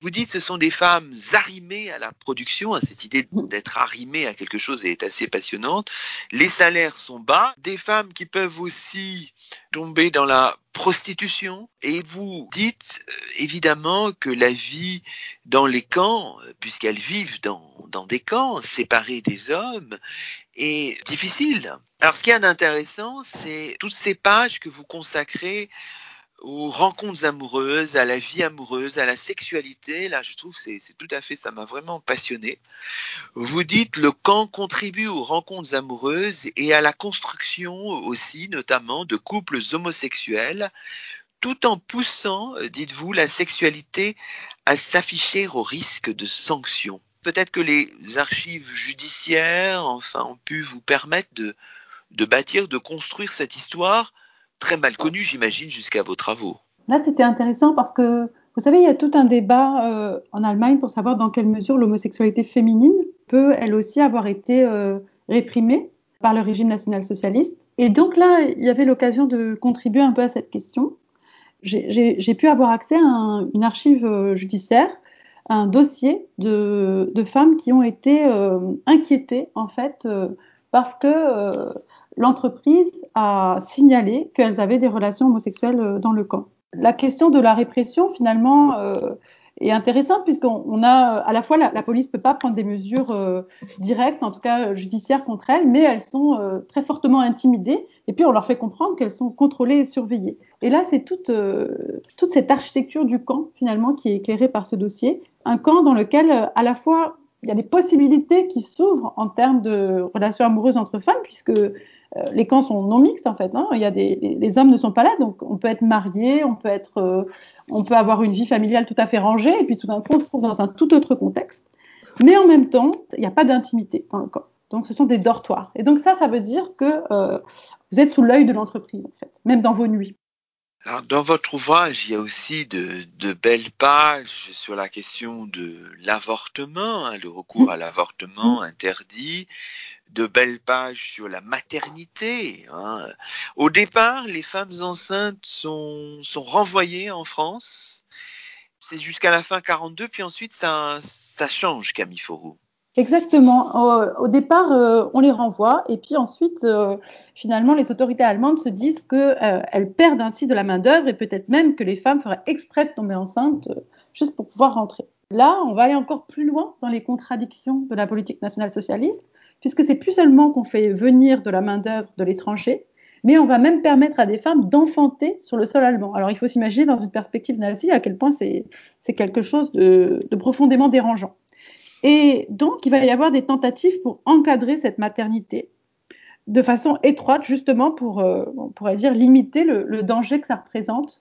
A: Vous dites ce sont des femmes arrimées à la production, hein, cette idée d'être arrimée à quelque chose est assez passionnante. Les salaires sont bas, des femmes qui peuvent aussi tomber dans la prostitution et vous dites euh, évidemment que la vie dans les camps, euh, puisqu'elles vivent dans, dans des camps séparés des hommes, est difficile. Alors ce qui est intéressant, c'est toutes ces pages que vous consacrez aux rencontres amoureuses, à la vie amoureuse, à la sexualité. Là, je trouve c'est c'est tout à fait, ça m'a vraiment passionné. Vous dites le camp contribue aux rencontres amoureuses et à la construction aussi, notamment, de couples homosexuels, tout en poussant, dites-vous, la sexualité à s'afficher au risque de sanctions. Peut-être que les archives judiciaires, enfin, ont pu vous permettre de, de bâtir, de construire cette histoire très mal connu, j'imagine, jusqu'à vos travaux.
B: Là, c'était intéressant parce que, vous savez, il y a tout un débat euh, en Allemagne pour savoir dans quelle mesure l'homosexualité féminine peut, elle aussi, avoir été euh, réprimée par le régime national-socialiste. Et donc là, il y avait l'occasion de contribuer un peu à cette question. J'ai pu avoir accès à une archive euh, judiciaire, un dossier de, femmes qui ont été inquiétées, en fait, parce que l'entreprise a signalé qu'elles avaient des relations homosexuelles euh, dans le camp. La question de la répression, finalement, euh, est intéressante puisqu'on a à la fois la, police ne peut pas prendre des mesures euh, directes, en tout cas judiciaires contre elles, mais elles sont très fortement intimidées et puis on leur fait comprendre qu'elles sont contrôlées et surveillées. Et là, c'est toute, toute cette architecture du camp finalement qui est éclairée par ce dossier, un camp dans lequel à la fois il y a des possibilités qui s'ouvrent en termes de relations amoureuses entre femmes puisque euh, les camps sont non mixtes en fait. Hein. Il y a des, les, hommes ne sont pas là, donc on peut être marié, on peut être, euh, on peut avoir une vie familiale tout à fait rangée, et puis tout d'un coup on se trouve dans un tout autre contexte. Mais en même temps, il n'y a pas d'intimité dans le camp. Donc ce sont des dortoirs. Et donc ça, ça veut dire que euh, vous êtes sous l'œil de l'entreprise en fait, même dans vos nuits.
A: Alors, dans votre ouvrage, il y a aussi de, de belles pages sur la question de l'avortement, hein, le recours mmh. à l'avortement mmh. interdit, de belles pages sur la maternité. Hein. Au départ, les femmes enceintes sont, sont renvoyées en France. C'est jusqu'à la fin 42, puis ensuite ça, change, Camille Forou.
B: Exactement. Au, départ, euh, on les renvoie, et puis ensuite, euh, finalement, les autorités allemandes se disent qu'elles euh, perdent ainsi de la main-d'œuvre, et peut-être même que les femmes feraient exprès de tomber enceintes juste pour pouvoir rentrer. Là, on va aller encore plus loin dans les contradictions de la politique nationale socialiste, puisque c'est plus seulement qu'on fait venir de la main-d'œuvre de l'étranger, mais on va même permettre à des femmes d'enfanter sur le sol allemand. Alors il faut s'imaginer dans une perspective nazie à quel point c'est quelque chose de, profondément dérangeant. Et donc il va y avoir des tentatives pour encadrer cette maternité de façon étroite, justement pour, euh, dire, limiter le, danger que ça représente,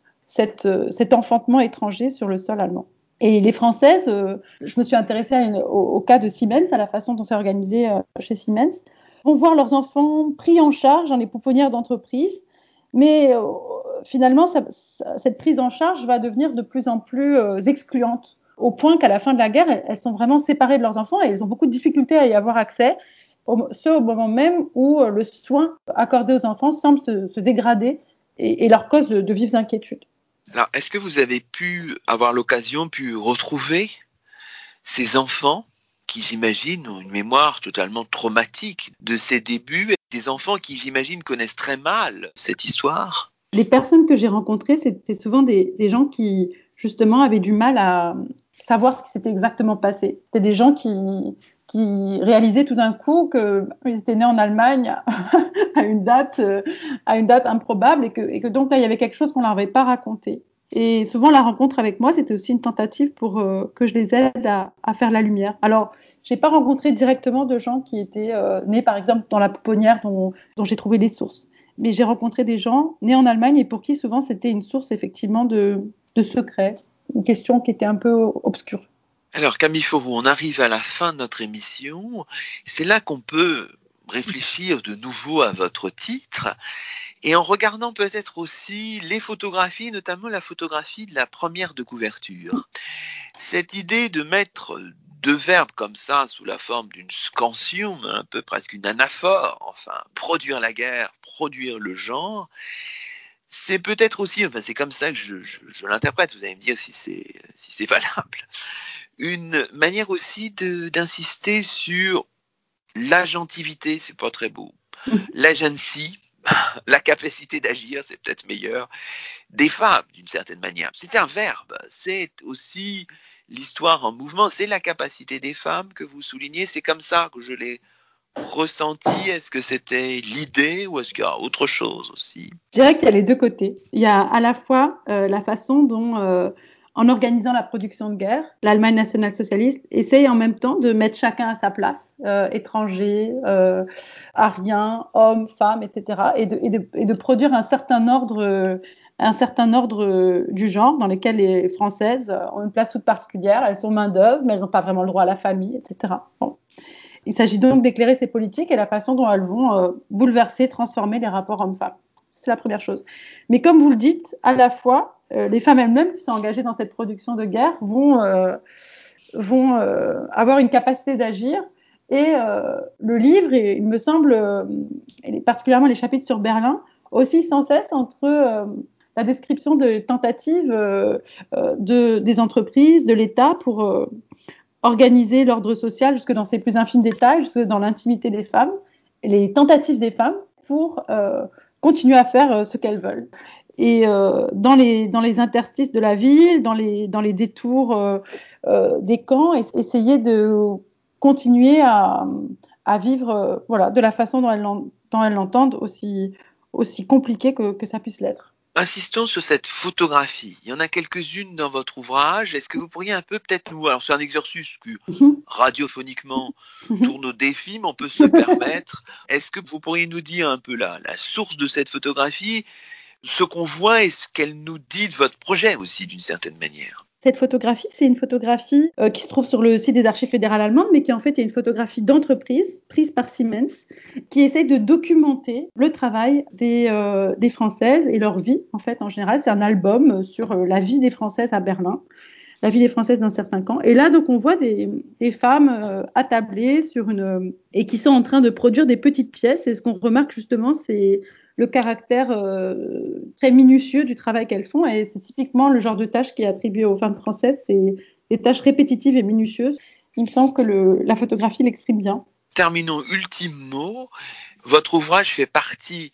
B: euh, cet enfantement étranger sur le sol allemand. Et les Françaises, euh, je me suis intéressée au, cas de Siemens, à la façon dont c'est organisé euh, chez Siemens, vont voir leurs enfants pris en charge dans les pouponnières d'entreprise. Mais euh, finalement, cette prise en charge va devenir de plus en plus excluante, au point qu'à la fin de la guerre, elles, sont vraiment séparées de leurs enfants et elles ont beaucoup de difficultés à y avoir accès, ce au moment même où le soin accordé aux enfants semble se, dégrader et, leur cause de vives inquiétudes.
A: Alors, est-ce que vous avez pu avoir l'occasion, pu retrouver ces enfants qui, j'imagine, ont une mémoire totalement traumatique de ces débuts, des enfants qui, j'imagine, connaissent très mal cette histoire?
B: Les personnes que j'ai rencontrées, c'était souvent des, gens qui, justement, avaient du mal à savoir ce qui s'était exactement passé. C'était des gens qui, qui réalisaient tout d'un coup qu'ils étaient nés en Allemagne à une date, à une date improbable et que, et que donc là, il y avait quelque chose qu'on leur avait pas raconté. Et souvent, la rencontre avec moi, c'était aussi une tentative pour euh, que je les aide à, à, faire la lumière. Alors, j'ai pas rencontré directement de gens qui étaient euh, nés, par exemple, dans la pouponnière dont, dont j'ai trouvé les sources. Mais j'ai rencontré des gens nés en Allemagne et pour qui souvent c'était une source effectivement de, de secret, une question qui était un peu obscure.
A: Alors Camille Faurou, on arrive à la fin de notre émission. C'est là qu'on peut réfléchir de nouveau à votre titre et en regardant peut-être aussi les photographies, notamment la photographie de la première de couverture. Cette idée de mettre deux verbes comme ça sous la forme d'une scansion, un peu presque une anaphore, enfin, produire la guerre, produire le genre, c'est peut-être aussi, enfin c'est comme ça que je, l'interprète, vous allez me dire si c'est valable, une manière aussi d'insister sur l'agentivité, c'est pas très beau, l'agency, la capacité d'agir, c'est peut-être meilleur, des femmes d'une certaine manière. C'est un verbe, c'est aussi l'histoire en mouvement, c'est la capacité des femmes que vous soulignez, c'est comme ça que je l'ai ressenti. Est-ce que c'était l'idée ou est-ce qu'il y a autre chose aussi?
B: Je dirais qu'il y a les deux côtés. Il y a à la fois euh, la façon dont euh, en organisant la production de guerre, l'Allemagne nationale-socialiste essaye en même temps de mettre chacun à sa place, euh, étrangers, euh, ariens, hommes, femmes, etc., et de, produire un certain ordre, un certain ordre du genre dans lequel les Françaises ont une place toute particulière. Elles sont main d'œuvre, mais elles n'ont pas vraiment le droit à la famille, etc. Il s'agit donc d'éclairer ces politiques et la façon dont elles vont euh, bouleverser, transformer les rapports hommes-femmes. C'est la première chose. Mais comme vous le dites, à la fois, euh, les femmes elles-mêmes qui sont engagées dans cette production de guerre vont, euh, vont euh, avoir une capacité d'agir. Et le livre, il me semble, et particulièrement les chapitres sur Berlin, aussi sans cesse entre la description de tentatives de, des entreprises, de l'État pour organiser l'ordre social jusque dans ses plus infimes détails, jusque dans l'intimité des femmes, et les tentatives des femmes pour continuer à faire ce qu'elles veulent et euh, dans, les, dans les interstices de la ville, dans les, dans les détours euh, euh, des camps, et, essayer de continuer à, à vivre voilà, de la façon dont elles, l'entendent, aussi, aussi compliqué que, que ça puisse l'être.
A: Insistons sur cette photographie. Il y en a quelques-unes dans votre ouvrage. Est-ce que vous pourriez un peu peut-être nous... Alors c'est un exercice qui mhm. radiophoniquement mhm. tourne au défi, mais on peut se le permettre. Est-ce que vous pourriez nous dire un peu la, la source de cette photographie ce qu'on voit et ce qu'elle nous dit de votre projet aussi d'une certaine manière.
B: Cette photographie, c'est une photographie euh, qui se trouve sur le site des archives fédérales allemandes, mais qui en fait est une photographie d'entreprise prise par Siemens, qui essaye de documenter le travail des, euh, des Françaises et leur vie. En fait, en général, c'est un album sur euh, la vie des Françaises à Berlin, la vie des Françaises dans certains camps. Et là, donc, on voit des, des femmes attablées sur une et qui sont en train de produire des petites pièces. Et ce qu'on remarque justement, c'est le caractère euh, très minutieux du travail qu'elles font. Et c'est typiquement le genre de tâche qui est attribué aux femmes françaises, c'est des tâches répétitives et minutieuses. Il me semble que la photographie l'exprime bien.
A: Terminons ultime mot. Votre ouvrage fait partie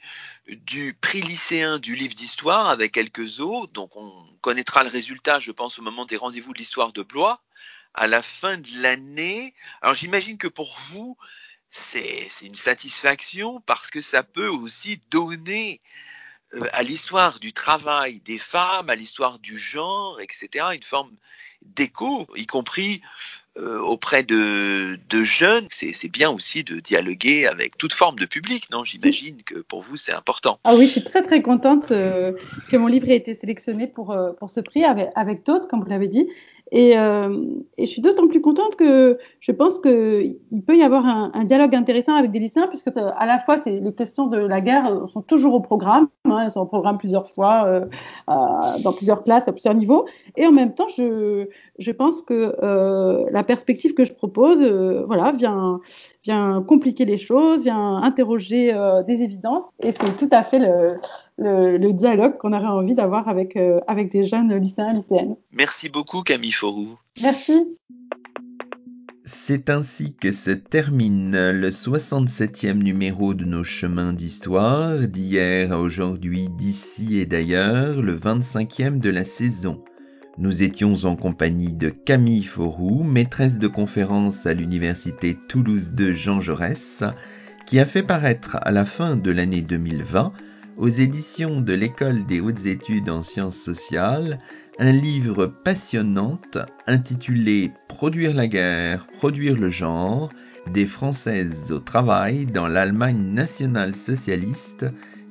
A: du prix lycéen du livre d'histoire avec quelques autres. Donc on connaîtra le résultat, je pense, au moment des rendez-vous de l'histoire de Blois à la fin de l'année. Alors j'imagine que pour vous, c'est une satisfaction parce que ça peut aussi donner euh, à l'histoire du travail des femmes, à l'histoire du genre, etc., une forme d'écho, y compris euh, auprès de, jeunes. C'est bien aussi de dialoguer avec toute forme de public, non? J'imagine que pour vous, c'est important.
B: Ah oui, je suis très très contente euh, que mon livre ait été sélectionné pour, pour ce prix avec d'autres, comme vous l'avez dit. Et, euh, et, je suis d'autant plus contente que je pense qu'il peut y avoir un, dialogue intéressant avec des lycéens, puisque à la fois les questions de la guerre euh, sont toujours au programme, hein, elles sont au programme plusieurs fois, euh, euh, dans plusieurs classes, à plusieurs niveaux, et en même temps, je, pense que euh, la perspective que je propose euh, voilà, vient compliquer les choses, vient interroger des évidences, et c'est tout à fait le, le, le dialogue qu'on aurait envie d'avoir avec, euh, avec des jeunes lycéens et lycéennes.
A: Merci beaucoup Camille Forou.
B: Merci.
C: C'est ainsi que se termine le 67e numéro de nos chemins d'histoire, d'hier à aujourd'hui, d'ici et d'ailleurs, le 25e de la saison. Nous étions en compagnie de Camille Forou, maîtresse de conférence à l'université Toulouse de Jean Jaurès, qui a fait paraître à la fin de l'année 2020 aux éditions de l'École des hautes études en sciences sociales un livre passionnant intitulé Produire la guerre, produire le genre, des Françaises au travail dans l'Allemagne nationale socialiste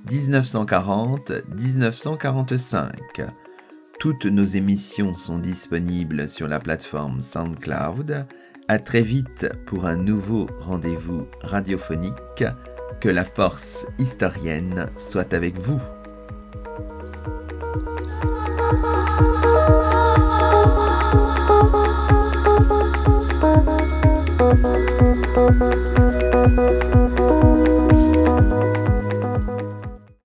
C: 1940-1945. Toutes nos émissions sont disponibles sur la plateforme SoundCloud. À très vite pour un nouveau rendez-vous radiophonique. Que la force historienne soit avec vous.